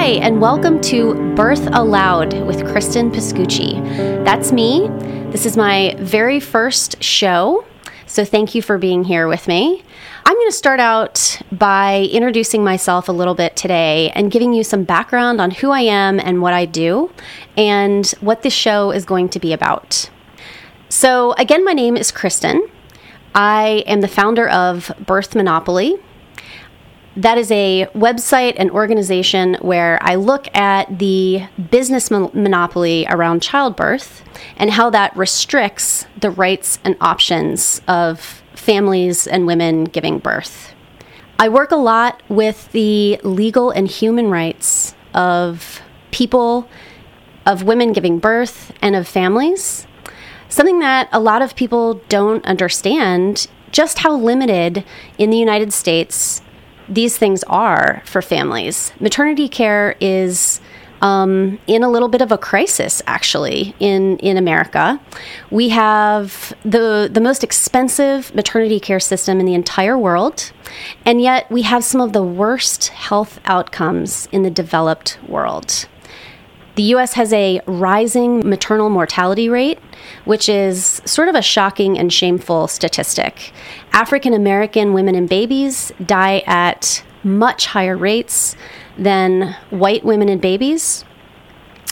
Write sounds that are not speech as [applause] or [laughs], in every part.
Hi, and welcome to Birth Allowed with Cristen Pascucci. That's me. This is my very first show, so thank you for being here with me. I'm going to start out by introducing myself a little bit today and giving you some background on who I am and what I do and what this show is going to be about. So, again, my name is Cristen. I am the founder of Birth Monopoly, that is a website and organization where I look at the business mon- monopoly around childbirth and how that restricts the rights and options of families and women giving birth. I work a lot with the legal and human rights of people, of women giving birth, and of families. Something that a lot of people don't understand just how limited in the United States these things are for families. Maternity care is um, in a little bit of a crisis, actually, in, in America. We have the, the most expensive maternity care system in the entire world, and yet we have some of the worst health outcomes in the developed world. The US has a rising maternal mortality rate, which is sort of a shocking and shameful statistic. African American women and babies die at much higher rates than white women and babies.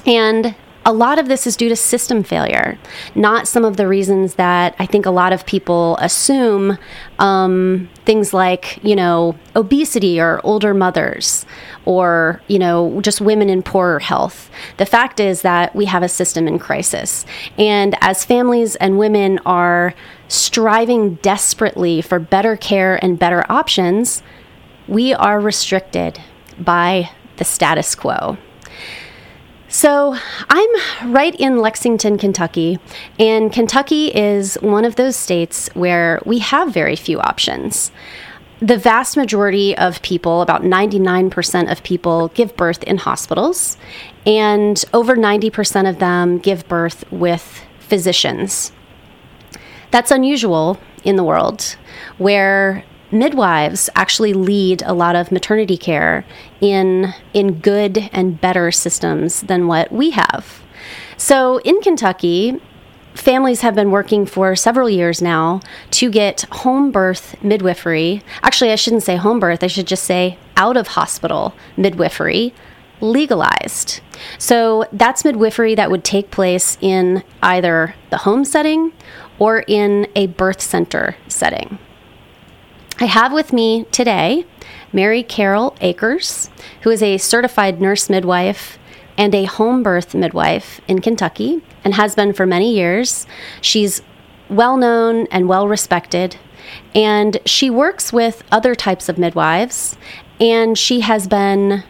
And a lot of this is due to system failure, not some of the reasons that I think a lot of people assume um, things like, you know, obesity or older mothers or, you know, just women in poorer health. The fact is that we have a system in crisis. And as families and women are striving desperately for better care and better options, we are restricted by the status quo. So, I'm right in Lexington, Kentucky, and Kentucky is one of those states where we have very few options. The vast majority of people, about 99% of people, give birth in hospitals, and over 90% of them give birth with physicians. That's unusual in the world, where midwives actually lead a lot of maternity care in in good and better systems than what we have. So in Kentucky, families have been working for several years now to get home birth midwifery. Actually, I shouldn't say home birth, I should just say out of hospital midwifery legalized. So that's midwifery that would take place in either the home setting or in a birth center setting. I have with me today Mary Carol Akers, who is a certified nurse midwife and a home birth midwife in Kentucky and has been for many years. She's well known and well respected, and she works with other types of midwives, and she has been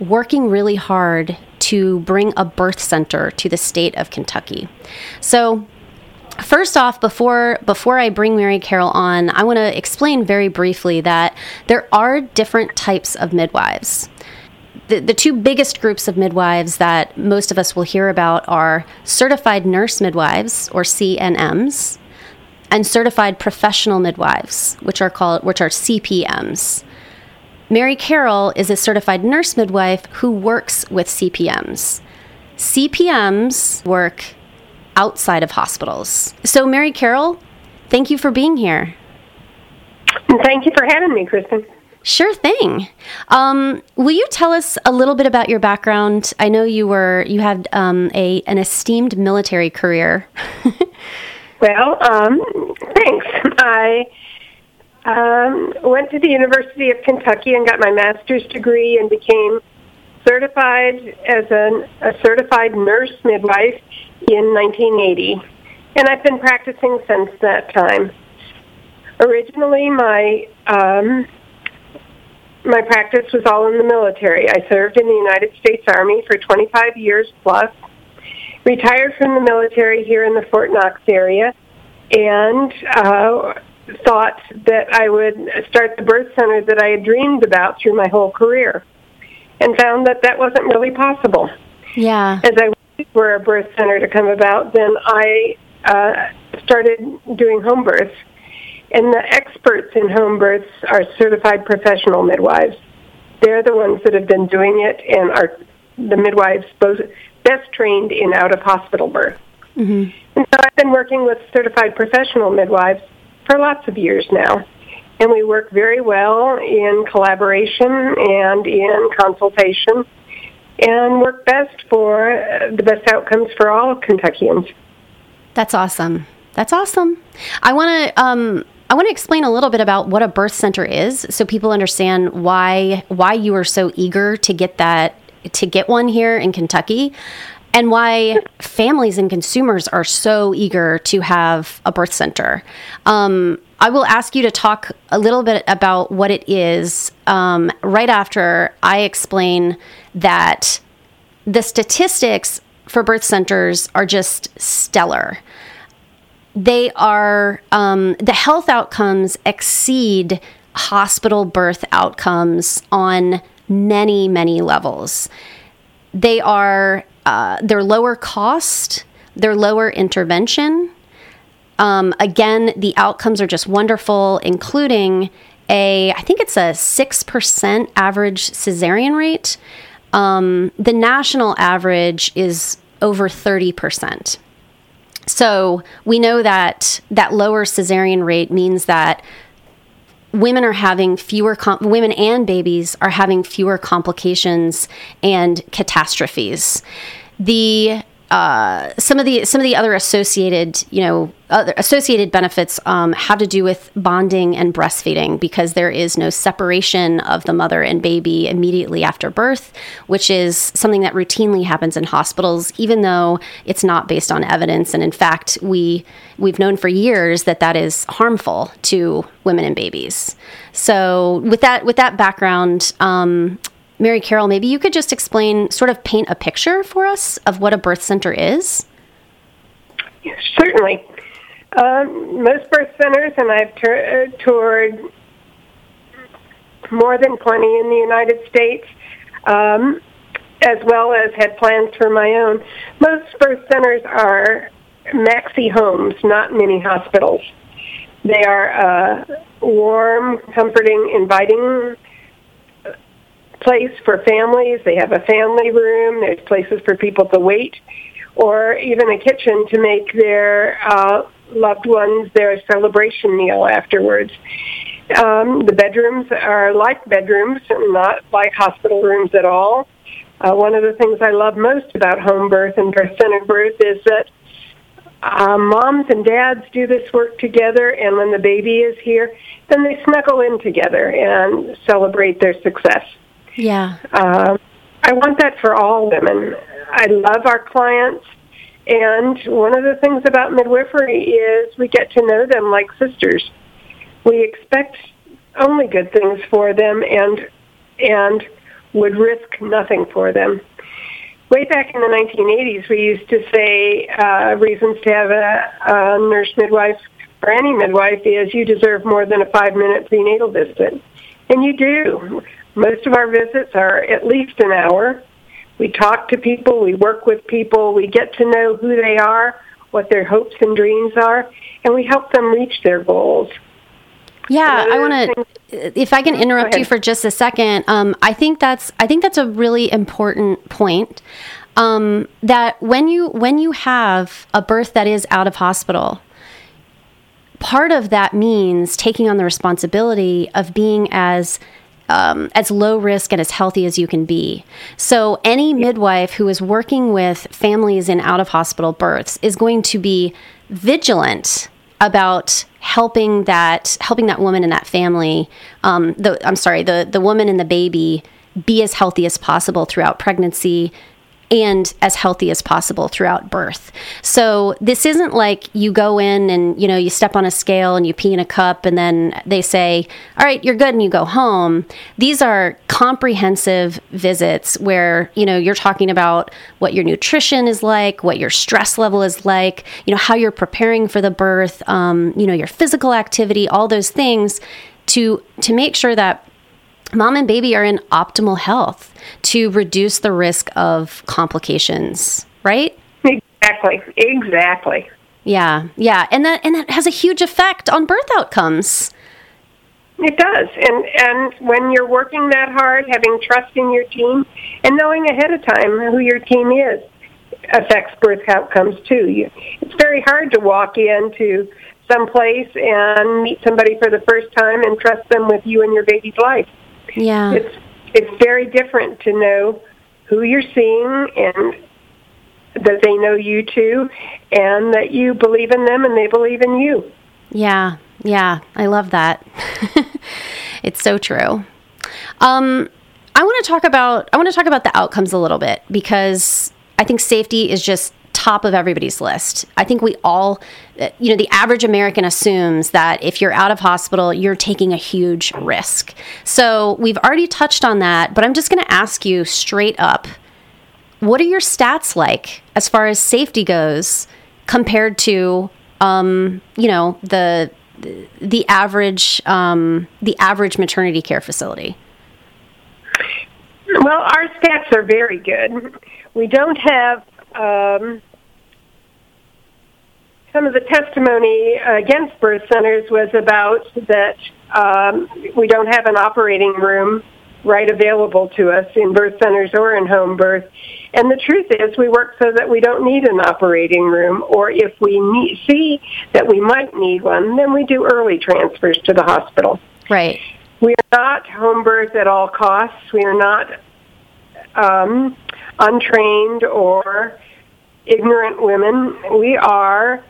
working really hard to bring a birth center to the state of Kentucky. So, First off, before before I bring Mary Carol on, I want to explain very briefly that there are different types of midwives. The, the two biggest groups of midwives that most of us will hear about are certified nurse midwives or CNMs and certified professional midwives, which are called which are CPMs. Mary Carol is a certified nurse midwife who works with CPMs. CPMs work outside of hospitals. So, Mary Carol, thank you for being here. Thank you for having me, Cristen. Sure thing. Um, will you tell us a little bit about your background? I know you were you had um, a an esteemed military career. [laughs] well, um, thanks. I um, went to the University of Kentucky and got my master's degree and became certified as an, a certified nurse midwife in 1980, and I've been practicing since that time. Originally, my um, my practice was all in the military. I served in the United States Army for 25 years plus, retired from the military here in the Fort Knox area, and uh, thought that I would start the birth center that I had dreamed about through my whole career, and found that that wasn't really possible. Yeah. As I for a birth center to come about, then I uh, started doing home births. And the experts in home births are certified professional midwives. they're the ones that have been doing it and are the midwives both best trained in out of hospital birth. Mm-hmm. And so I've been working with certified professional midwives for lots of years now. And we work very well in collaboration and in consultation and work best for the best outcomes for all Kentuckians. That's awesome. That's awesome. I want to um, I want to explain a little bit about what a birth center is, so people understand why why you are so eager to get that to get one here in Kentucky and why families and consumers are so eager to have a birth center. Um, I will ask you to talk a little bit about what it is um, right after I explain that the statistics for birth centers are just stellar. They are, um, the health outcomes exceed hospital birth outcomes on many, many levels. They are uh, they're lower cost, they're lower intervention. Um, again, the outcomes are just wonderful, including a, I think it's a 6% average cesarean rate. Um, the national average is over 30%. So we know that that lower cesarean rate means that women are having fewer com- women and babies are having fewer complications and catastrophes the uh, some of the some of the other associated you know associated benefits um, have to do with bonding and breastfeeding because there is no separation of the mother and baby immediately after birth, which is something that routinely happens in hospitals, even though it's not based on evidence. And in fact, we we've known for years that that is harmful to women and babies. So with that with that background. Um, Mary Carol, maybe you could just explain, sort of paint a picture for us of what a birth center is? Certainly. Um, most birth centers, and I've toured more than 20 in the United States, um, as well as had plans for my own. Most birth centers are maxi homes, not mini hospitals. They are uh, warm, comforting, inviting place for families. They have a family room. There's places for people to wait, or even a kitchen to make their uh, loved ones their celebration meal afterwards. Um, the bedrooms are like bedrooms, not like hospital rooms at all. Uh, one of the things I love most about home birth and birth-centered birth is that uh, moms and dads do this work together, and when the baby is here, then they snuggle in together and celebrate their success. Yeah. Uh, I want that for all women. I love our clients. And one of the things about midwifery is we get to know them like sisters. We expect only good things for them and and would risk nothing for them. Way back in the 1980s, we used to say uh, reasons to have a, a nurse midwife or any midwife is you deserve more than a five-minute prenatal visit. And you do. Most of our visits are at least an hour. We talk to people, we work with people, we get to know who they are, what their hopes and dreams are, and we help them reach their goals. Yeah, I want to. If I can interrupt you for just a second, um, I think that's I think that's a really important point. Um, that when you when you have a birth that is out of hospital, part of that means taking on the responsibility of being as um, as low risk and as healthy as you can be. So, any midwife who is working with families in out of hospital births is going to be vigilant about helping that helping that woman and that family. Um, the, I'm sorry, the the woman and the baby be as healthy as possible throughout pregnancy and as healthy as possible throughout birth. So this isn't like you go in and you know you step on a scale and you pee in a cup and then they say, "All right, you're good," and you go home. These are comprehensive visits where you know you're talking about what your nutrition is like, what your stress level is like, you know how you're preparing for the birth, um, you know your physical activity, all those things to to make sure that mom and baby are in optimal health to reduce the risk of complications, right? Exactly. Exactly. Yeah. Yeah. And that and that has a huge effect on birth outcomes. It does, and and when you're working that hard, having trust in your team, and knowing ahead of time who your team is, affects birth outcomes too. You, it's very hard to walk into some place and meet somebody for the first time and trust them with you and your baby's life. Yeah, it's it's very different to know who you're seeing and that they know you too, and that you believe in them and they believe in you. Yeah, yeah, I love that. [laughs] it's so true. Um, I want to talk about I want to talk about the outcomes a little bit because I think safety is just top of everybody's list. I think we all, you know, the average American assumes that if you're out of hospital, you're taking a huge risk. So we've already touched on that, but I'm just going to ask you straight up what are your stats like as far as safety goes compared to, um, you know, the the average um, the average maternity care facility? Well, our stats are very good. We don't have um, some of the testimony against birth centers was about that um, we don't have an operating room right available to us in birth centers or in home birth. And the truth is, we work so that we don't need an operating room, or if we need, see that we might need one, then we do early transfers to the hospital. Right. We are not home birth at all costs. We are not um, untrained or ignorant women. We are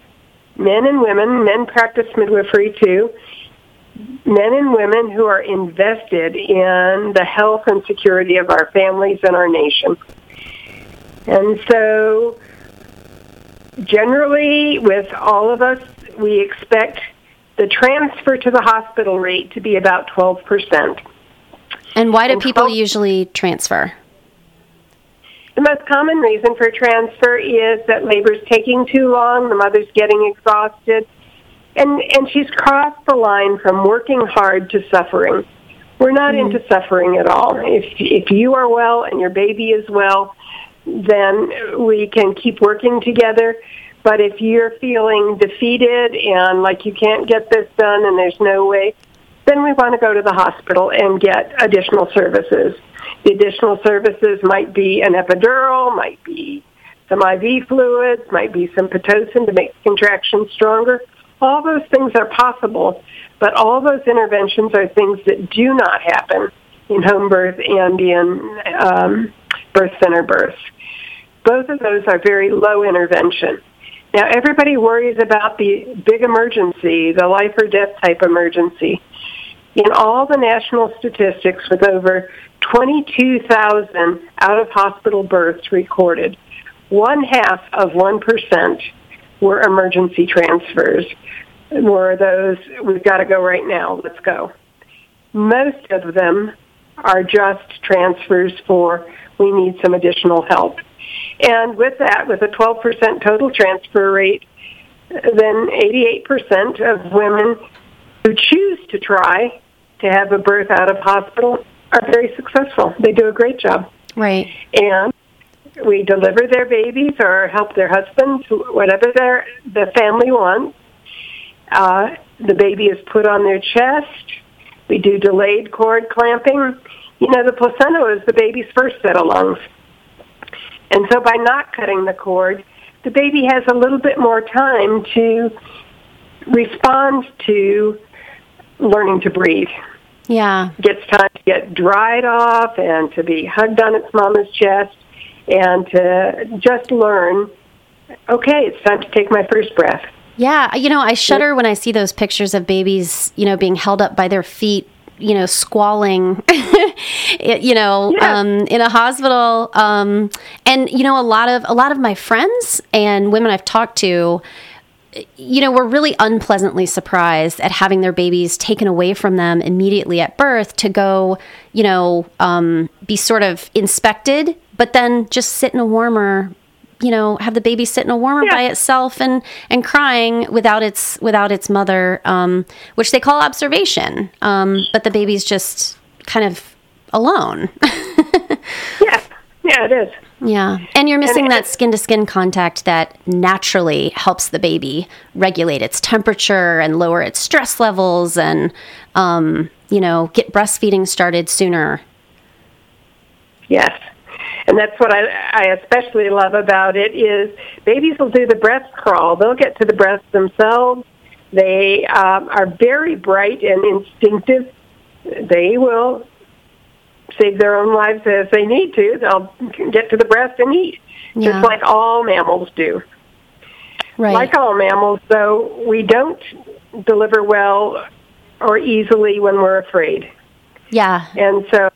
men and women, men practice midwifery too, men and women who are invested in the health and security of our families and our nation. And so, generally, with all of us, we expect the transfer to the hospital rate to be about 12%. And why do and people 12- usually transfer? The most common reason for transfer is that labor's taking too long, the mother's getting exhausted, and, and she's crossed the line from working hard to suffering. We're not mm-hmm. into suffering at all. If, if you are well and your baby is well, then we can keep working together. But if you're feeling defeated and like you can't get this done and there's no way, then we want to go to the hospital and get additional services. The additional services might be an epidural, might be some IV fluids, might be some Pitocin to make contractions stronger. All those things are possible, but all those interventions are things that do not happen in home birth and in um, birth center births. Both of those are very low intervention. Now, everybody worries about the big emergency, the life or death type emergency. In all the national statistics with over 22,000 out of hospital births recorded. One half of 1% were emergency transfers, were those, we've got to go right now, let's go. Most of them are just transfers for we need some additional help. And with that, with a 12% total transfer rate, then 88% of women who choose to try to have a birth out of hospital are very successful. They do a great job. Right. And we deliver their babies or help their husbands, whatever their the family wants. Uh, the baby is put on their chest. We do delayed cord clamping. You know, the placenta is the baby's first set of lungs. And so by not cutting the cord, the baby has a little bit more time to respond to learning to breathe. Yeah. Gets time to get dried off and to be hugged on its mama's chest and to just learn, okay, it's time to take my first breath. Yeah, you know, I shudder when I see those pictures of babies, you know, being held up by their feet, you know, squalling, [laughs] you know, yeah. um, in a hospital. Um, and you know, a lot of a lot of my friends and women I've talked to, you know, were really unpleasantly surprised at having their babies taken away from them immediately at birth to go, you know, um, be sort of inspected, but then just sit in a warmer, you know, have the baby sit in a warmer yeah. by itself and and crying without its without its mother, um, which they call observation. Um, but the baby's just kind of alone. [laughs] yeah, yeah, it is. Yeah. And you're missing And- that skin to skin contact that naturally helps the baby regulate its temperature and lower its stress levels and, um, you know, get breastfeeding started sooner. Yes. And that's what I, I especially love about it is babies will do the breast crawl. They'll get to the breast themselves. They um, are very bright and instinctive. They will save their own lives as they need to. They'll get to the breast and eat, Yeah. just like all mammals do. Right. Like all mammals, though, we don't deliver well or easily when we're afraid. yeah. And so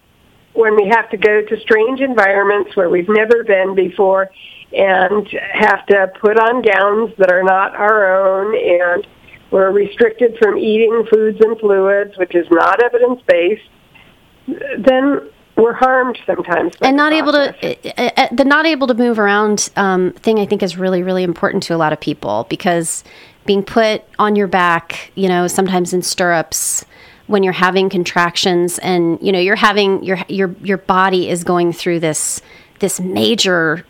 when we have to go to strange environments where we've never been before and have to put on gowns that are not our own and we're restricted from eating foods and fluids, which is not evidence-based, then we're harmed sometimes. and not able to uh, uh, the not able to move around um, thing i think is really really important to a lot of people because being put on your back you know sometimes in stirrups when you're having contractions and you know you're having your your your body is going through this this major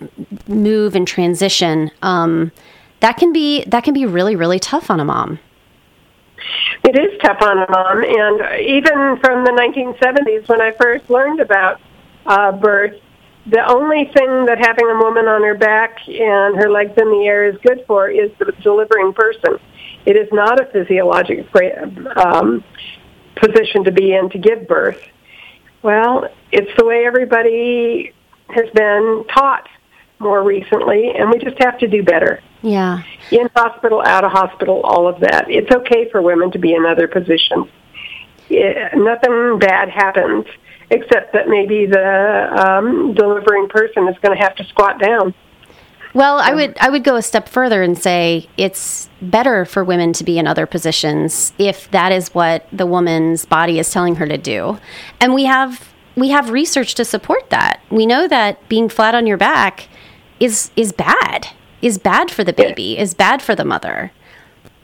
move and transition um, that can be that can be really really tough on a mom It is tough on a mom, and even from the 1970s when I first learned about uh, birth, the only thing that having a woman on her back and her legs in the air is good for is the delivering person. It is not a physiologic um, position to be in to give birth. Well, it's the way everybody has been taught more recently, and we just have to do better yeah in hospital, out of hospital, all of that. It's okay for women to be in other positions. Yeah, nothing bad happens, except that maybe the um, delivering person is going to have to squat down. Well, I would I would go a step further and say it's better for women to be in other positions if that is what the woman's body is telling her to do. And we have we have research to support that. We know that being flat on your back is is bad. Is bad for the baby, is bad for the mother.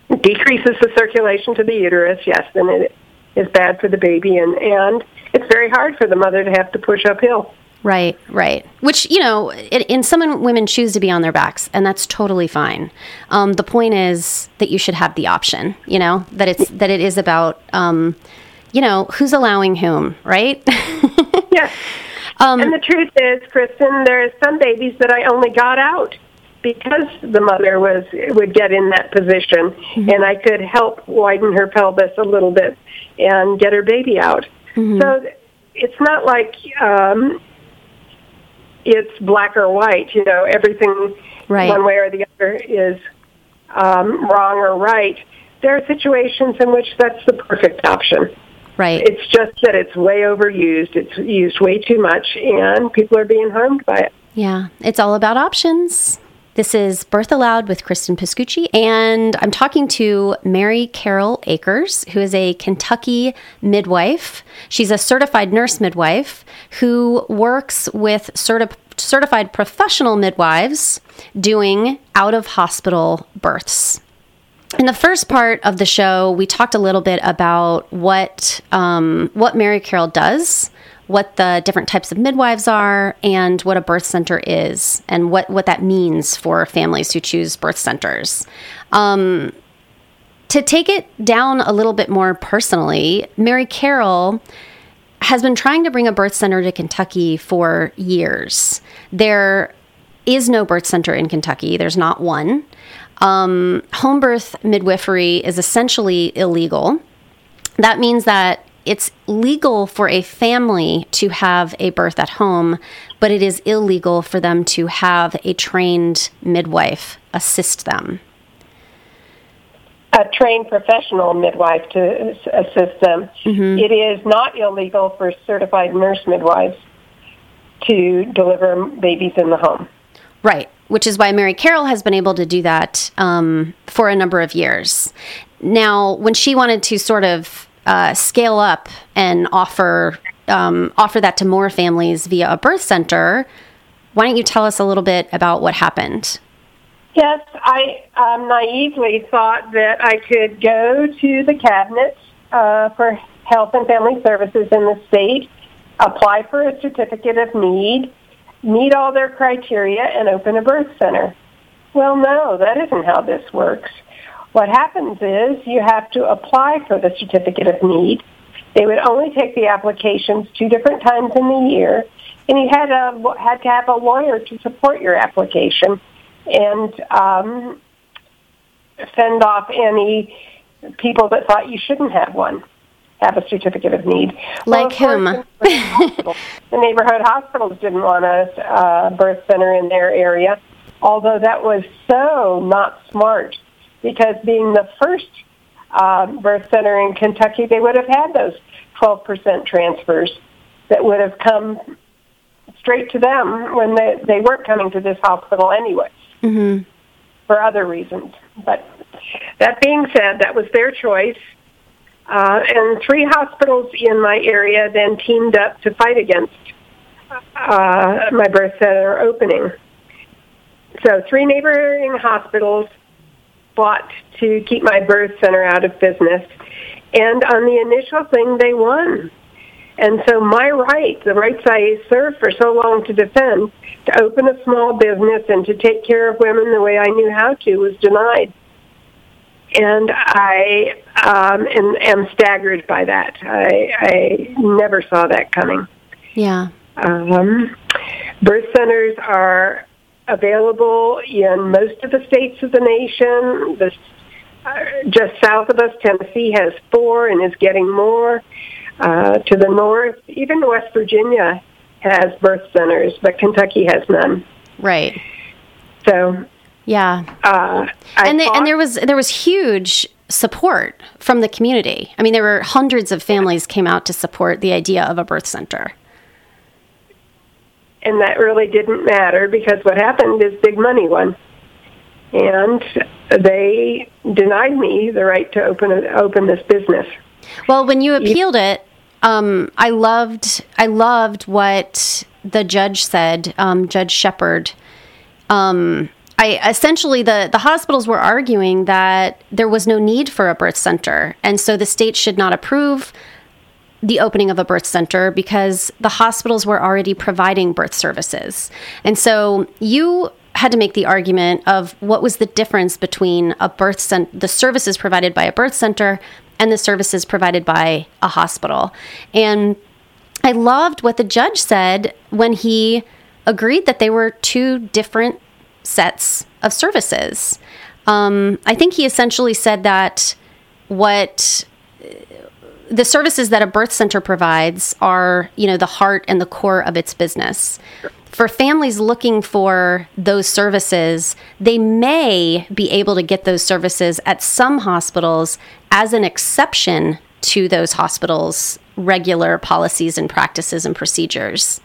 Decreases the circulation to the uterus, yes, and it is bad for the baby, and, and it's very hard for the mother to have to push uphill. Right, right. Which you know, it, and some women choose to be on their backs, and that's totally fine. Um, the point is that you should have the option. You know that it's that it is about, um, you know, who's allowing whom, right? [laughs] Yes. and the truth is, Cristen, there are some babies that I only got out because the mother was would get in that position, and I could help widen her pelvis a little bit and get her baby out. So it's not like um, it's black or white. You know, everything Right. one way or the other is um, wrong or right. There are situations in which that's the perfect option. Right. It's just that it's way overused. It's used way too much, and people are being harmed by it. Yeah, it's all about options. This is Birth Allowed with Cristen Pascucci, and I'm talking to Mary Carol Akers, who is a Kentucky midwife. She's a certified nurse midwife who works with certi- certified professional midwives doing out of hospital births. In the first part of the show, we talked a little bit about what um, what Mary Carol does, what the different types of midwives are, and what a birth center is, and what what that means for families who choose birth centers. Um, to take it down a little bit more personally, Mary Carol has been trying to bring a birth center to Kentucky for years. There is no birth center in Kentucky. There's not one. Um, home birth midwifery is essentially illegal. That means that it's legal for a family to have a birth at home, but it is illegal for them to have a trained midwife assist them. A trained professional midwife to assist them. It is not illegal for certified nurse midwives to deliver babies in the home. Right, which is why Mary Carol has been able to do that um, for a number of years. Now, when she wanted to sort of uh, scale up and offer um, offer that to more families via a birth center, why don't you tell us a little bit about what happened? Yes, I um, naively thought that I could go to the cabinet uh, for Health and Family Services in the state, apply for a certificate of need, meet all their criteria and open a birth center. Well, no, that isn't how this works. What happens is you have to apply for the certificate of need. They would only take the applications two different times in the year, and you had a had to have a lawyer to support your application and um, fend off any people that thought you shouldn't have one have a certificate of need. Like well, whom? [laughs] the neighborhood hospitals didn't want a uh, birth center in their area, although that was so not smart because being the first uh, birth center in Kentucky, they would have had those 12% transfers that would have come straight to them when they, they weren't coming to this hospital anyway Mm-hmm. for other reasons. But that being said, that was their choice. Uh, and three hospitals in my area then teamed up to fight against uh, my birth center opening. So three neighboring hospitals fought to keep my birth center out of business. And on the initial thing, they won. And so my right, the rights I served for so long to defend, to open a small business and to take care of women the way I knew how to, was denied. And I um, am, am staggered by that. I, I never saw that coming. Yeah. Um, birth centers are available in most of the states of the nation. The, uh, just south of us, Tennessee has four and is getting more. Uh, to the north, even West Virginia has birth centers, but Kentucky has none. Right. So, Yeah. uh, I and, they, and there was there was huge support from the community. I mean, there were hundreds of families came out to support the idea of a birth center. and that really didn't matter because what happened is big money won, and they denied me the right to open a, open this business. Well, when you appealed it, um, I loved I loved what the judge said, um, Judge Shepherd. Um, I essentially the the hospitals were arguing that there was no need for a birth center, and so the state should not approve the opening of a birth center because the hospitals were already providing birth services. And so you had to make the argument of what was the difference between a birth center, the services provided by a birth center and the services provided by a hospital. And I loved what the judge said when he agreed that they were two different sets of services. Um, I think he essentially said that what the services that a birth center provides are, you know, the heart and the core of its business. For families looking for those services, they may be able to get those services at some hospitals as an exception to those hospitals' regular policies and practices and procedures.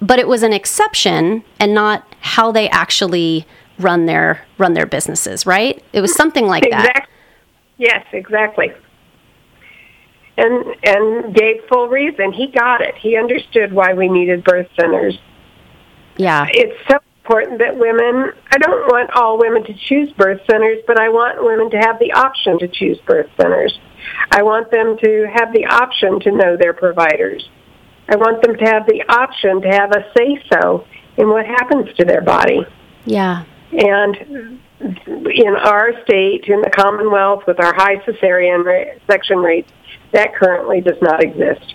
But it was an exception and not how they actually run their run their businesses, right? It was something like that. Yes, exactly. And and gave full reason. He got it. He understood why we needed birth centers. Yeah. It's so important that women. I don't want all women to choose birth centers, but I want women to have the option to choose birth centers. I want them to have the option to know their providers. I want them to have the option to have a say so in what happens to their body. Yeah. And in our state, in the Commonwealth, with our high cesarean section rates, that currently does not exist.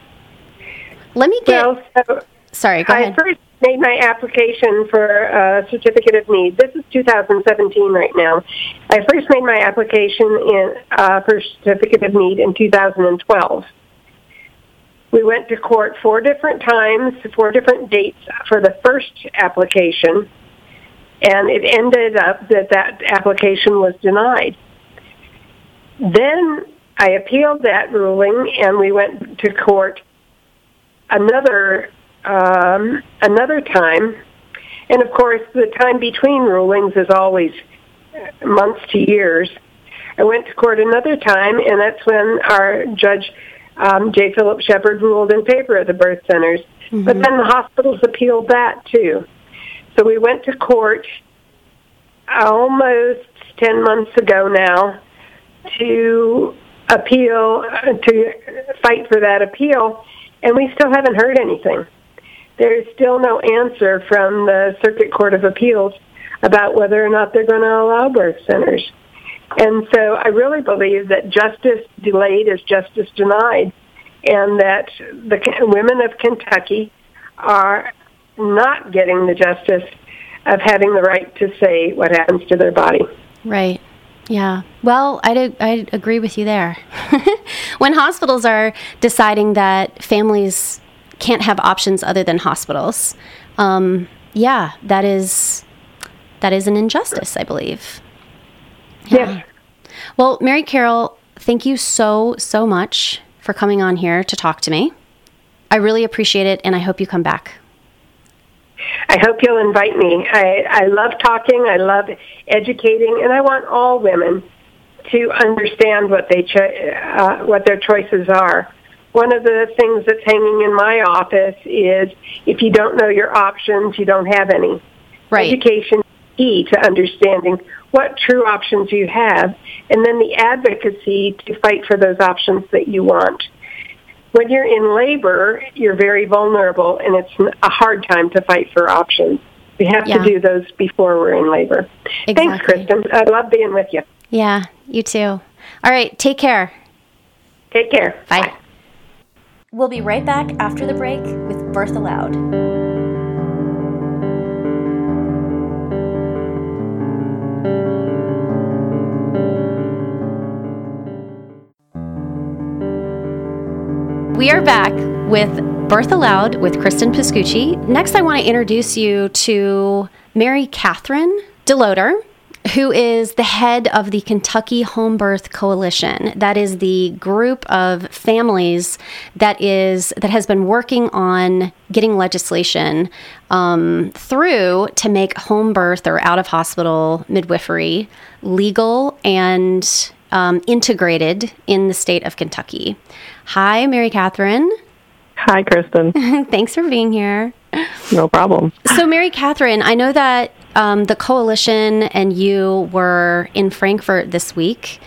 Let me get Well, so sorry, go I ahead. first made my application for a certificate of need. This is 2017 right now. I first made my application in uh, for certificate of need in 2012. We went to court four different times, four different dates for the first application, and it ended up that that application was denied. Then I appealed that ruling, and we went to court another um, another time, and of course the time between rulings is always months to years. I went to court another time, and that's when our judge um, J. Phillip Shepherd ruled in favor of the birth centers. But then the hospitals appealed that too. So we went to court almost 10 months ago now to appeal, to fight for that appeal, and we still haven't heard anything. there is still no answer from the Circuit Court of Appeals about whether or not they're going to allow birth centers. And so I really believe that justice delayed is justice denied, and that the women of Kentucky are not getting the justice of having the right to say what happens to their body. Right. Yeah. Well, I I agree with you there. [laughs] when hospitals are deciding that families can't have options other than hospitals, um, yeah, that is that is an injustice, I believe. Yeah. Yes. Well, Mary Carol, thank you so so much for coming on here to talk to me. I really appreciate it, and I hope you come back. I hope you'll invite me. I, I love talking. I love educating, and I want all women to understand what they cho- uh, what their choices are. One of the things that's hanging in my office is if you don't know your options, you don't have any. Right. Education is key to understanding what true options you have, and then the advocacy to fight for those options that you want when you're in labor, you're very vulnerable, and it's a hard time to fight for options. We have yeah. to do those before we're in labor. Exactly. Thanks, Cristen. I love being with you. Yeah, you too. All right, take care. Take care. Bye. Bye. We'll be right back after the break with Birth Allowed. We are back with Birth Allowed with Cristen Pascucci. Next, I want to introduce you to Mary Kathryn Delodder, who is the head of the Kentucky Home Birth Coalition. That is the group of families that is that has been working on getting legislation um, through to make home birth or out of hospital midwifery legal and um, integrated in the state of Kentucky. Hi, Mary Kathryn. Hi, Cristen. [laughs] Thanks for being here. No problem. So, Mary Kathryn, I know that um, the coalition and you were in Frankfort this week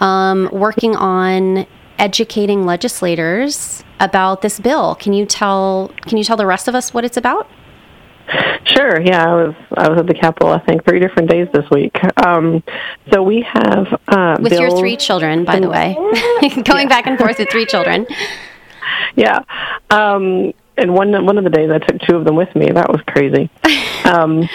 um, working on educating legislators about this bill. Can you tell Can you tell the rest of us what it's about? Sure. Yeah, I was I was at the Capitol. I think three different days this week. Um, so we have uh, with your three children, by the way, [laughs] going back and forth with three children. [laughs] Yeah, um, and one one of the days I took two of them with me. That was crazy. Um,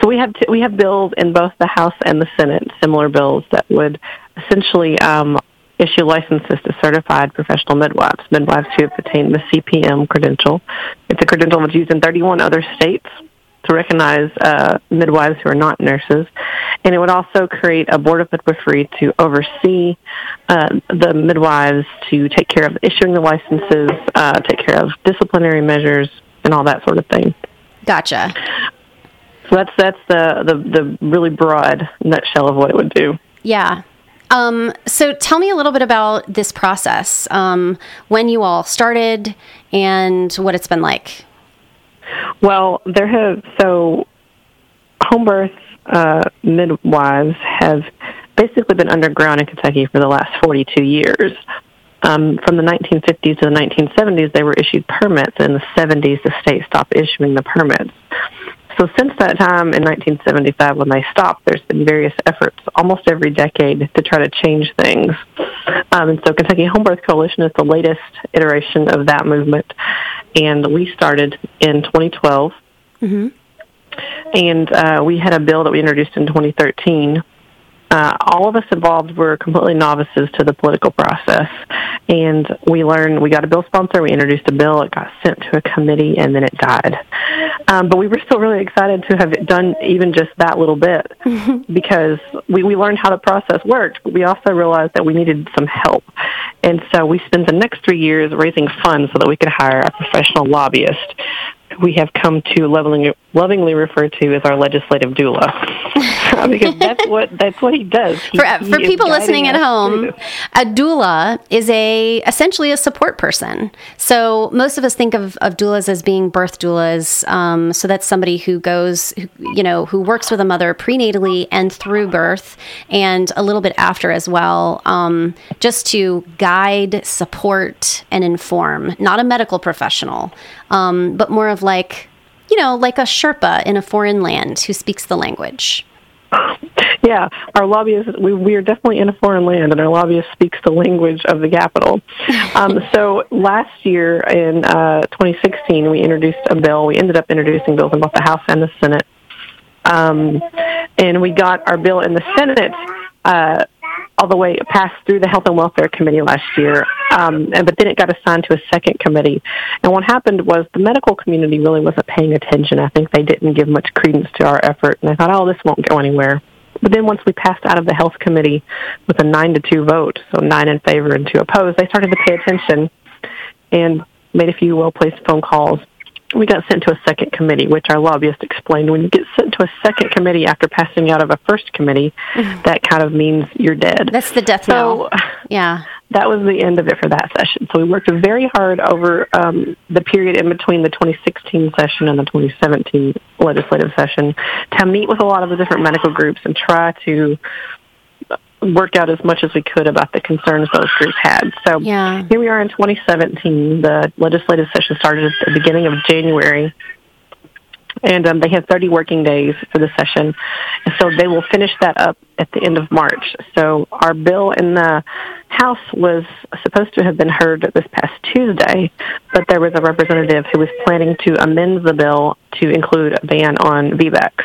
so we have t- we have bills in both the House and the Senate, similar bills that would essentially um, issue licenses to certified professional midwives, midwives who have attained the CPM credential. It's a credential that's used in 31 other states to recognize uh, midwives who are not nurses. And it would also create a board of midwifery to oversee uh, the midwives to take care of issuing the licenses, uh, take care of disciplinary measures, and all that sort of thing. Gotcha. So that's that's the, the, the really broad nutshell of what it would do. Yeah, um, so tell me a little bit about this process, um, when you all started, and what it's been like. Well, there have so home birth uh, midwives have basically been underground in Kentucky for the last 42 years. Um, from the 1950s to the 1970s, they were issued permits. In the 70s, the state stopped issuing the permits. So since that time in 1975 when they stopped, there's been various efforts almost every decade to try to change things. Um, and so Kentucky Home Birth Coalition is the latest iteration of that movement. And we started in 2012. Mm-hmm. And uh, we had a bill that we introduced in 2013 uh, all of us involved were completely novices to the political process. And we learned, we got a bill sponsor, we introduced a bill, it got sent to a committee, and then it died. Um, but we were still really excited to have done even just that little bit [laughs] because we, we learned how the process worked, but we also realized that we needed some help. And so we spent the next three years raising funds so that we could hire a professional lobbyist we have come to lovingly, lovingly refer to as our legislative doula. [laughs] [laughs] because that's what that's what he does. He, for, he for people listening at home, a doula is a essentially a support person. So most of us think of, of doulas as being birth doulas. Um, so that's somebody who goes, who, you know, who works with a mother prenatally and through birth, and a little bit after as well, um, just to guide, support, and inform. Not a medical professional, um, but more of like, you know, like a Sherpa in a foreign land who speaks the language. [laughs] Yeah, our lobbyist, we, we are definitely in a foreign land, and our lobbyist speaks the language of the capital. [laughs] Um, so last year in uh, 2016, we introduced a bill. We ended up introducing bills in both the House and the Senate. Um, and we got our bill in the Senate uh, all the way passed through the Health and Welfare Committee last year, um, and, but then it got assigned to a second committee. And what happened was the medical community really wasn't paying attention. I think they didn't give much credence to our effort, and I thought, oh, this won't go anywhere. But then once we passed out of the health committee with a nine to two vote, so nine in favor and two opposed, they started to pay attention and made a few well-placed phone calls. We got sent to a second committee, which our lobbyist explained. When you get sent to a second committee after passing out of a first committee, that kind of means you're dead. That's the death so. [laughs] Yeah. that was the end of it for that session. So we worked very hard over um, the period in between the 2016 session and the 2017 legislative session to meet with a lot of the different medical groups and try to work out as much as we could about the concerns those groups had. So Yeah. here we are in 2017. The legislative session started at the beginning of January. And um, they have 30 working days for the session. And so they will finish that up at the end of March. So our bill in the House was supposed to have been heard this past Tuesday, but there was a representative who was planning to amend the bill to include a ban on VBACs,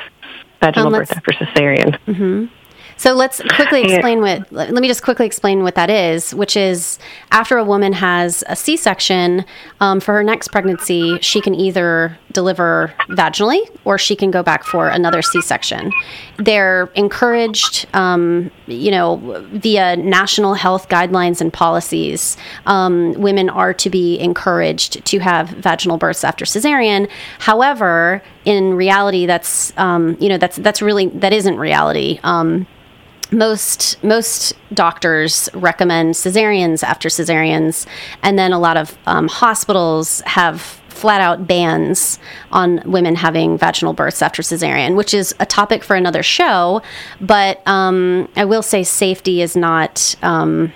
vaginal Um, birth after cesarean. So let's quickly explain what. Let me just quickly explain what that is, which is after a woman has a C-section um, for her next pregnancy, she can either deliver vaginally or she can go back for another C-section. They're encouraged, um, you know, via national health guidelines and policies. Um, women are to be encouraged to have vaginal births after cesarean. However, in reality, that's um, you know that's that's really that isn't reality. Um, most most doctors recommend cesareans after cesareans, and then a lot of um, hospitals have flat out bans on women having vaginal births after cesarean, which is a topic for another show. But um, I will say safety is not um,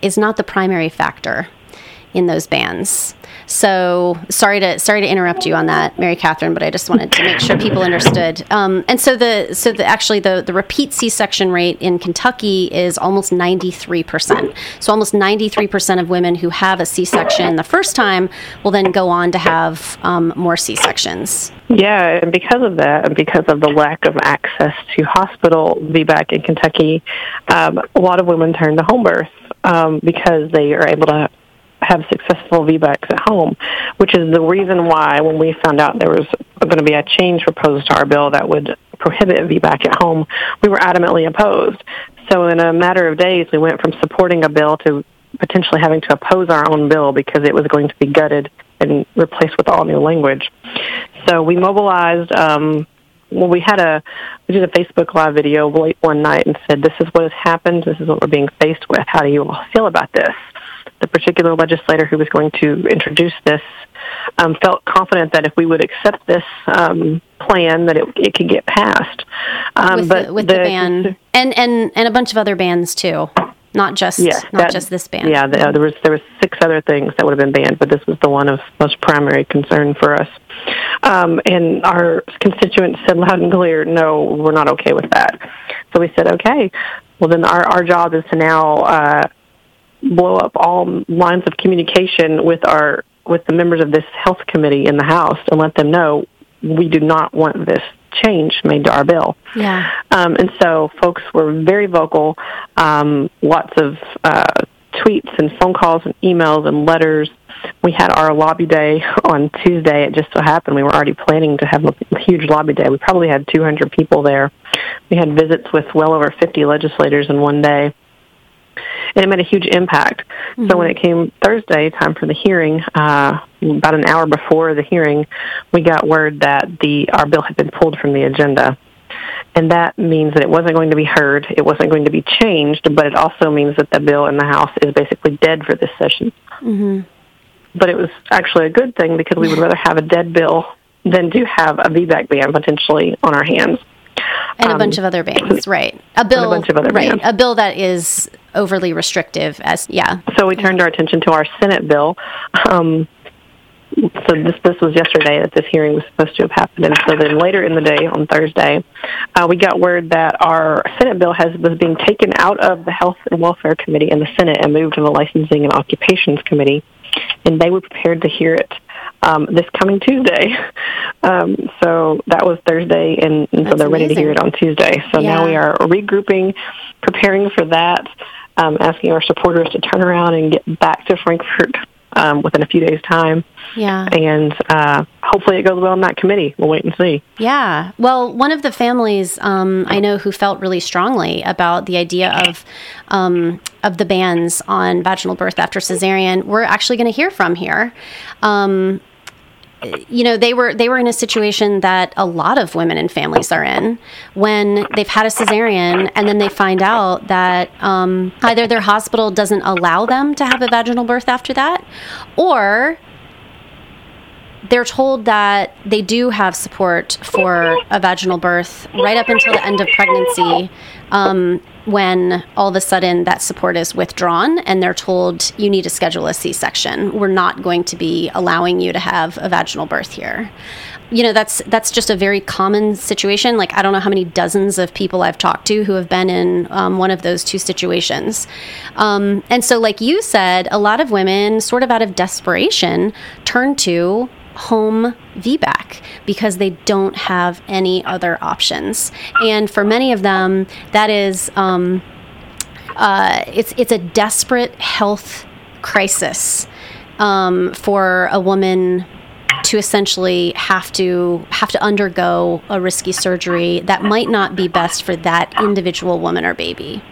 is not the primary factor in those bans. So sorry to sorry to interrupt you on that, Mary Kathryn, but I just wanted to make sure people understood. Um, and so the so the actually the the repeat C-section rate in Kentucky is almost ninety three percent. So almost ninety three percent of women who have a C-section the first time will then go on to have um, more C-sections. Yeah, and because of that, and because of the lack of access to hospital VBAC in Kentucky, um, a lot of women turn to home birth um, because they are able to have successful VBACs at home, which is the reason why when we found out there was going to be a change proposed to our bill that would prohibit VBAC at home, we were adamantly opposed. So in a matter of days, we went from supporting a bill to potentially having to oppose our own bill because it was going to be gutted and replaced with all new language. So we mobilized. Um, well, we had a we did a Facebook live video late one night and said, "This is what has happened. This is what we're being faced with. How do you all feel about this?" The particular legislator who was going to introduce this um, felt confident that if we would accept this um, plan, that it, it could get passed. Um, with but the, with the, ban and and and a bunch of other bans too, not just Yeah, not that- just this ban. Yeah, the, there was there was six other things that would have been banned, but this was the one of most primary concern for us. Um, and our constituents said loud and clear, "No, we're not okay with that." So we said, "Okay, well then our our job is to now uh, blow up all lines of communication with our with the members of this health committee in the House and let them know we do not want this change made to our bill." yeah. Um, and so folks were very vocal, um, lots of uh, tweets and phone calls and emails and letters. We had our lobby day [laughs] on Tuesday. It just so happened we were already planning to have a huge lobby day. We probably had 200 people there. We had visits with well over 50 legislators in one day. And it made a huge impact. So when it came Thursday, time for the hearing, uh, about an hour before the hearing, we got word that the our bill had been pulled from the agenda And that means that it wasn't going to be heard, it wasn't going to be changed, but it also means that the bill in the House is basically dead for this session. Mm-hmm. But it was actually a good thing because we would rather have a dead bill than to have a VBAC ban potentially on our hands. And a Um, bunch of other bans, right? A bill, a bunch of other right? bans. A bill that is overly restrictive, as yeah, So we turned our attention to our Senate bill. Um, so this this was yesterday that this hearing was supposed to have happened, and so then later in the day on Thursday, uh, we got word that our Senate bill has was being taken out of the Health and Welfare Committee in the Senate and moved to the Licensing and Occupations Committee, and they were prepared to hear it um, this coming Tuesday. [laughs] Um, so that was Thursday, and, and so they're ready to hear it on Tuesday. So now we are regrouping, preparing for that, um, asking our supporters to turn around and get back to Frankfort um, within a few days' time, yeah. and uh, hopefully it goes well in that committee. We'll wait and see. Yeah. Well, one of the families um, I know who felt really strongly about the idea of um, of the bans on vaginal birth after cesarean, we're actually going to hear from here. Um, you know they were they were in a situation that a lot of women and families are in when they've had a cesarean and then they find out that um, either their hospital doesn't allow them to have a vaginal birth after that or they're told that they do have support for a vaginal birth right up until the end of pregnancy. Um, when all of a sudden that support is withdrawn and they're told you need to schedule a c-section. We're not going to be allowing you to have a vaginal birth here. You know that's that's just a very common situation. Like i don't know how many dozens of people i've talked to who have been in um, one of those two situations. Um, and so like you said a lot of women sort of out of desperation turn to home VBAC because they don't have any other options. And for many of them, that is um, uh, it's it's a desperate health crisis um, for a woman to essentially have to have to undergo a risky surgery that might not be best for that individual woman or baby.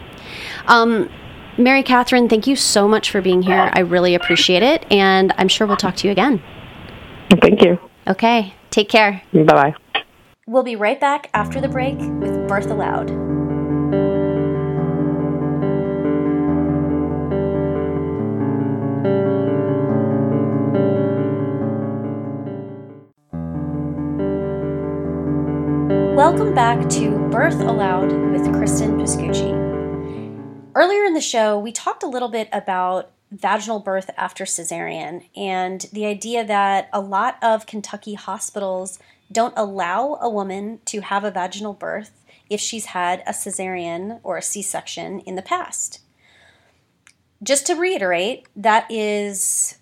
Um, Mary Kathryn, thank you so much for being here. I really appreciate it, and I'm sure we'll talk to you again. Thank you. Okay, take care. Bye bye. We'll be right back after the break with Birth Allowed. Welcome back to Birth Allowed with Cristen Pascucci. Earlier in the show, we talked a little bit about vaginal birth after cesarean and the idea that a lot of Kentucky hospitals don't allow a woman to have a vaginal birth if she's had a cesarean or a C section in the past. Just to reiterate, that is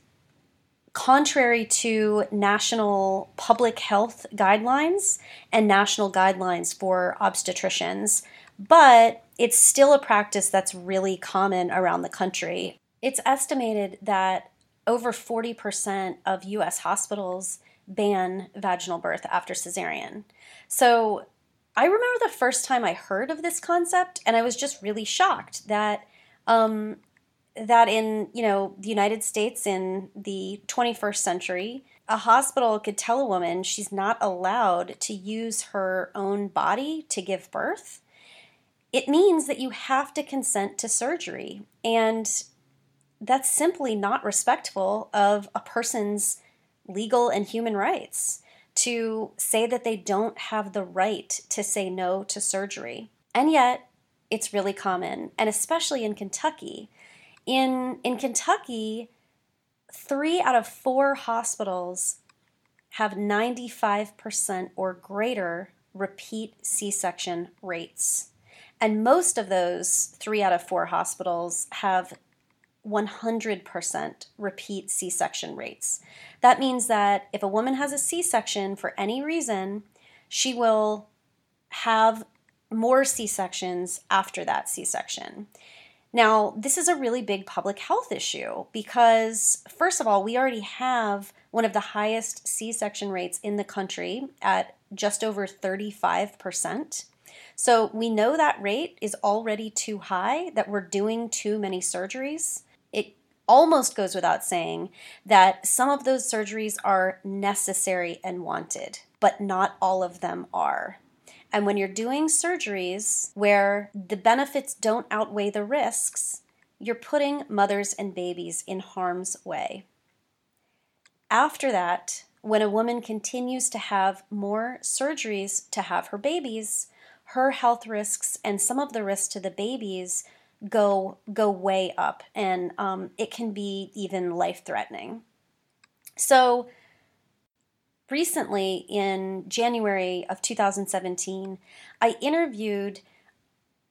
contrary to national public health guidelines and national guidelines for obstetricians, but it's still a practice that's really common around the country. It's estimated that over 40% of US hospitals ban vaginal birth after cesarean. So I remember the first time I heard of this concept, and I was just really shocked that um, that in you know the United States in the 21st century, a hospital could tell a woman she's not allowed to use her own body to give birth. It means that you have to consent to surgery, and that's simply not respectful of a person's legal and human rights to say that they don't have the right to say no to surgery. And yet, it's really common, and especially in Kentucky. In, in Kentucky, three out of four hospitals have 95% or greater repeat C section rates. And most of those three out of four hospitals have 100% repeat C section rates. That means that if a woman has a C section for any reason, she will have more C sections after that C section. Now, this is a really big public health issue because, first of all, we already have one of the highest C section rates in the country at just over 35%. So we know that rate is already too high, that we're doing too many surgeries. Almost goes without saying that some of those surgeries are necessary and wanted, but not all of them are. And when you're doing surgeries where the benefits don't outweigh the risks, you're putting mothers and babies in harm's way. After that, when a woman continues to have more surgeries to have her babies, her health risks and some of the risks to the babies go go way up, and um, it can be even life threatening. So, recently in January of 2017, I interviewed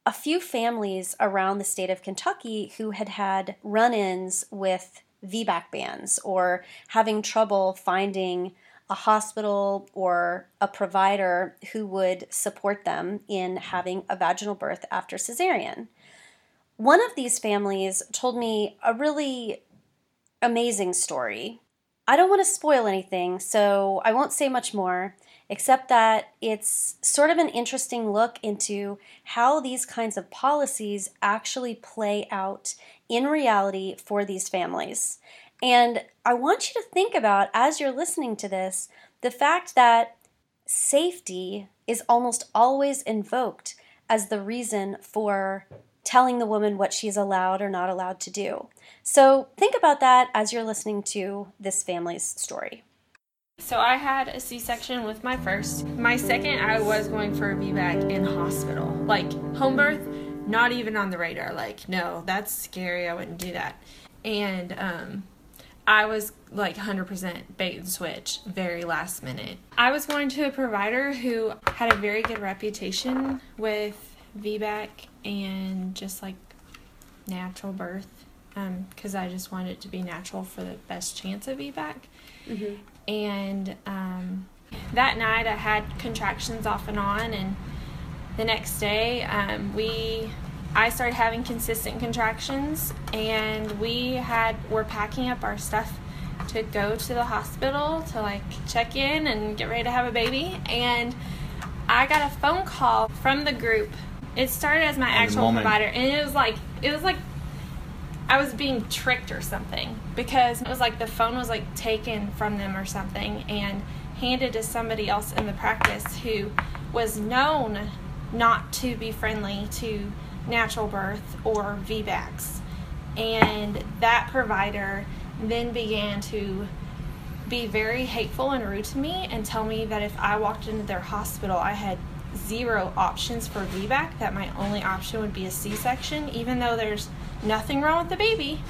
a few families around the state of Kentucky who had had run ins with VBAC bans or having trouble finding a hospital or a provider who would support them in having a vaginal birth after cesarean. One of these families told me a really amazing story. I don't want to spoil anything, so I won't say much more, except that it's sort of an interesting look into how these kinds of policies actually play out in reality for these families. And I want you to think about, as you're listening to this, the fact that safety is almost always invoked as the reason for telling the woman what she's allowed or not allowed to do. So think about that as you're listening to this family's story. So I had a C-section with my first. My second, I was going for a VBAC in hospital. Like home birth, not even on the radar. Like, no, that's scary. I wouldn't do that. And um, I was like 100% bait and switch, very last minute. I was going to a provider who had a very good reputation with VBAC and just like natural birth because um, I just wanted it to be natural for the best chance of VBAC. Mm-hmm. And um, that night I had contractions off and on, and the next day um, we I started having consistent contractions, and we had were packing up our stuff to go to the hospital to like check in and get ready to have a baby. And I got a phone call from the group. It started as my actual provider, and it was like it was like I was being tricked or something because it was like the phone was like taken from them or something and handed to somebody else in the practice who was known not to be friendly to natural birth or VBACs. And that provider then began to be very hateful and rude to me and tell me that if I walked into their hospital, I had zero options for VBAC, that my only option would be a C section, even though there's nothing wrong with the baby,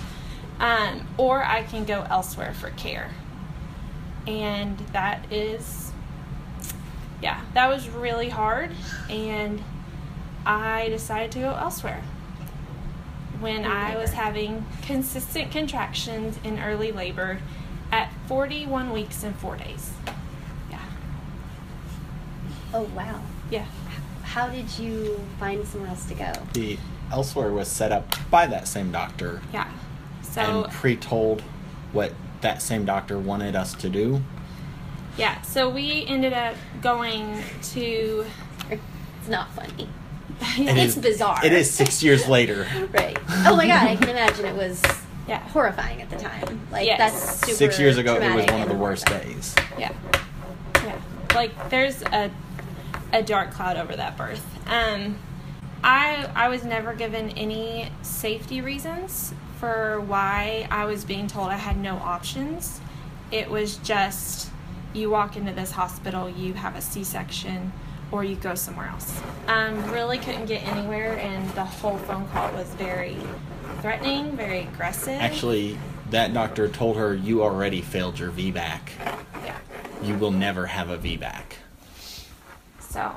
um, or I can go elsewhere for care. And that is, yeah, that was really hard. And I decided to go elsewhere. When I was having consistent contractions in early labor at 41 weeks and four days. Yeah. Oh, wow. Yeah. How did you find somewhere else to go? The elsewhere was set up by that same doctor. Yeah. So and pre-told what that same doctor wanted us to do. Yeah. So we ended up going to. It's not funny. [laughs] It it's is- bizarre. It is six years later. [laughs] Right. Oh my god, I can imagine it was Yeah. horrifying at the time. Like Yes. that's super Six years ago, it was one of the worst horrifying. days. Yeah. Yeah. Like there's a a dark cloud over that birth. Um I I was never given any safety reasons for why I was being told I had no options. It was just you walk into this hospital, you have a C-section or you go somewhere else. Um, really couldn't get anywhere, and the whole phone call was very threatening, very aggressive. Actually, that doctor told her, "You already failed your VBAC. yeah. You will never have a VBAC." So,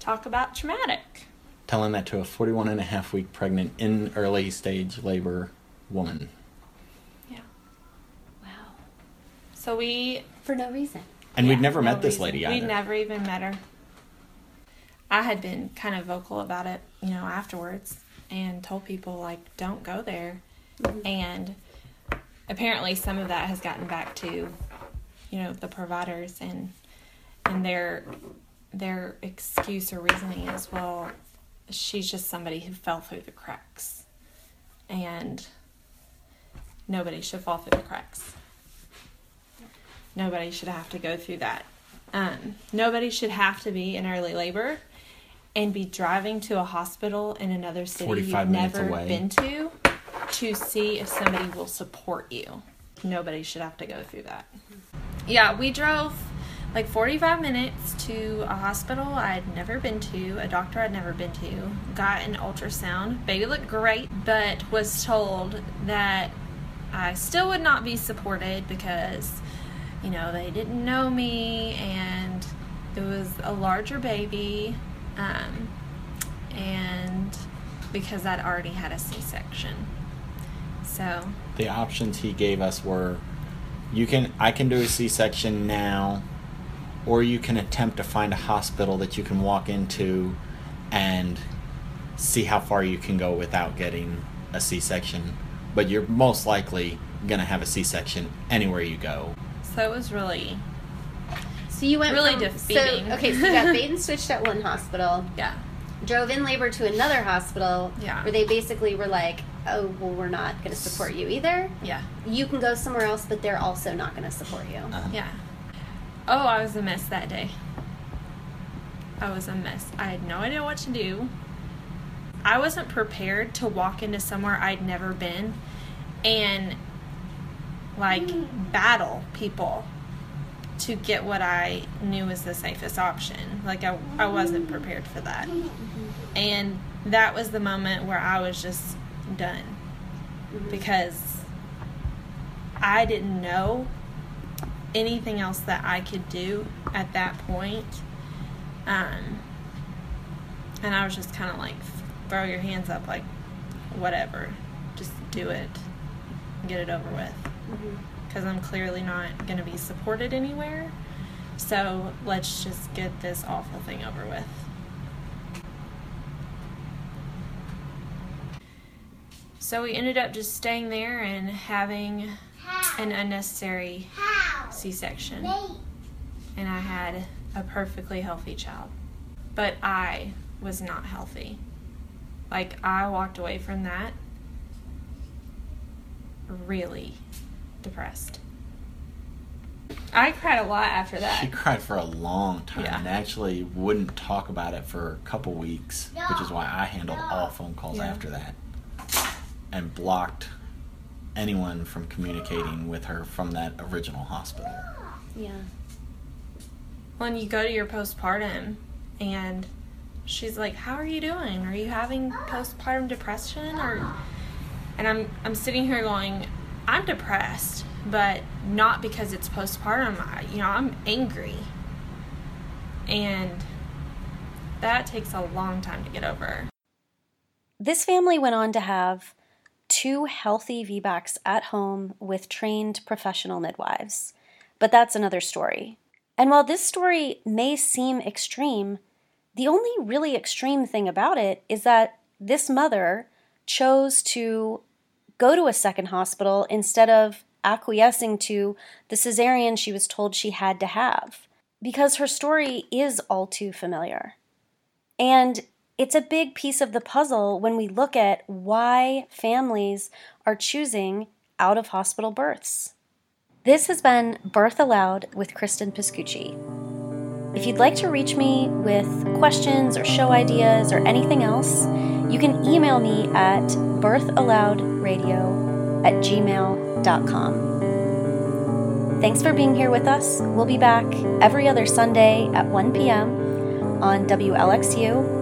talk about traumatic. Telling that to a 41 and a half week pregnant in early stage labor woman. Yeah. Wow. So we For no reason. And yeah, we'd never no met this reason. lady We'd never even met her. I had been kind of vocal about it, you know, afterwards and told people like don't go there. Mm-hmm. And apparently some of that has gotten back to you know the providers and and their their excuse or reasoning is well she's just somebody who fell through the cracks and nobody should fall through the cracks nobody should have to go through that Um, nobody should have to be in early labor and be driving to a hospital in another city you've never away. been to to see if somebody will support you. Nobody should have to go through that. Yeah, we drove like 45 minutes to a hospital I'd never been to, a doctor I'd never been to, got an ultrasound. Baby looked great, but was told that I still would not be supported because, you know, they didn't know me and it was a larger baby. Um, and because I'd already had a C section. So, The options he gave us were you can I can do a C-section now or you can attempt to find a hospital that you can walk into and see how far you can go without getting a C-section, but you're most likely going to have a C-section anywhere you go. so it was really, So you went Really from, defeating. So, okay, so you got [laughs] bait and switched at one hospital, yeah. drove in labor to another hospital, Yeah. where they basically were like, "Oh, well, we're not going to support you either. Yeah. You can go somewhere else, but they're also not going to support you." Uh-huh. Yeah. Oh, I was a mess that day. I was a mess. I had no idea what to do. I wasn't prepared to walk into somewhere I'd never been and like mm. battle people to get what I knew was the safest option. Like I, I wasn't prepared for that. Mm-hmm. And that was the moment where I was just done mm-hmm. because I didn't know anything else that I could do at that point. Um, and I was just kind of like, throw your hands up, like, whatever. Just do it. Get it over with. Because I'm clearly not going to be supported anywhere. So let's just get this awful thing over with. So we ended up just staying there and having an unnecessary C section. And I had a perfectly healthy child. But I was not healthy. Like, I walked away from that really depressed. I cried a lot after that. She cried for a long time Yeah. and actually wouldn't talk about it for a couple weeks, which is why I handled all phone calls Yeah. after that and blocked anyone from communicating with her from that original hospital. Yeah. When you go to your postpartum and she's like, "How are you doing? Are you having postpartum depression or?" And I'm I'm sitting here going, "I'm depressed, but not because it's postpartum. I, you know, I'm angry." And that takes a long time to get over. This family went on to have two healthy VBACs at home with trained professional midwives. But that's another story. And while this story may seem extreme, the only really extreme thing about it is that this mother chose to go to a second hospital instead of acquiescing to the cesarean she was told she had to have. Because her story is all too familiar. And it's a big piece of the puzzle when we look at why families are choosing out of hospital births. This has been Birth Allowed with Cristen Pascucci. If you'd like to reach me with questions or show ideas or anything else, you can email me at birthallowedradio at gmail.com. Thanks for being here with us. We'll be back every other Sunday at 1 p.m. on WLXU.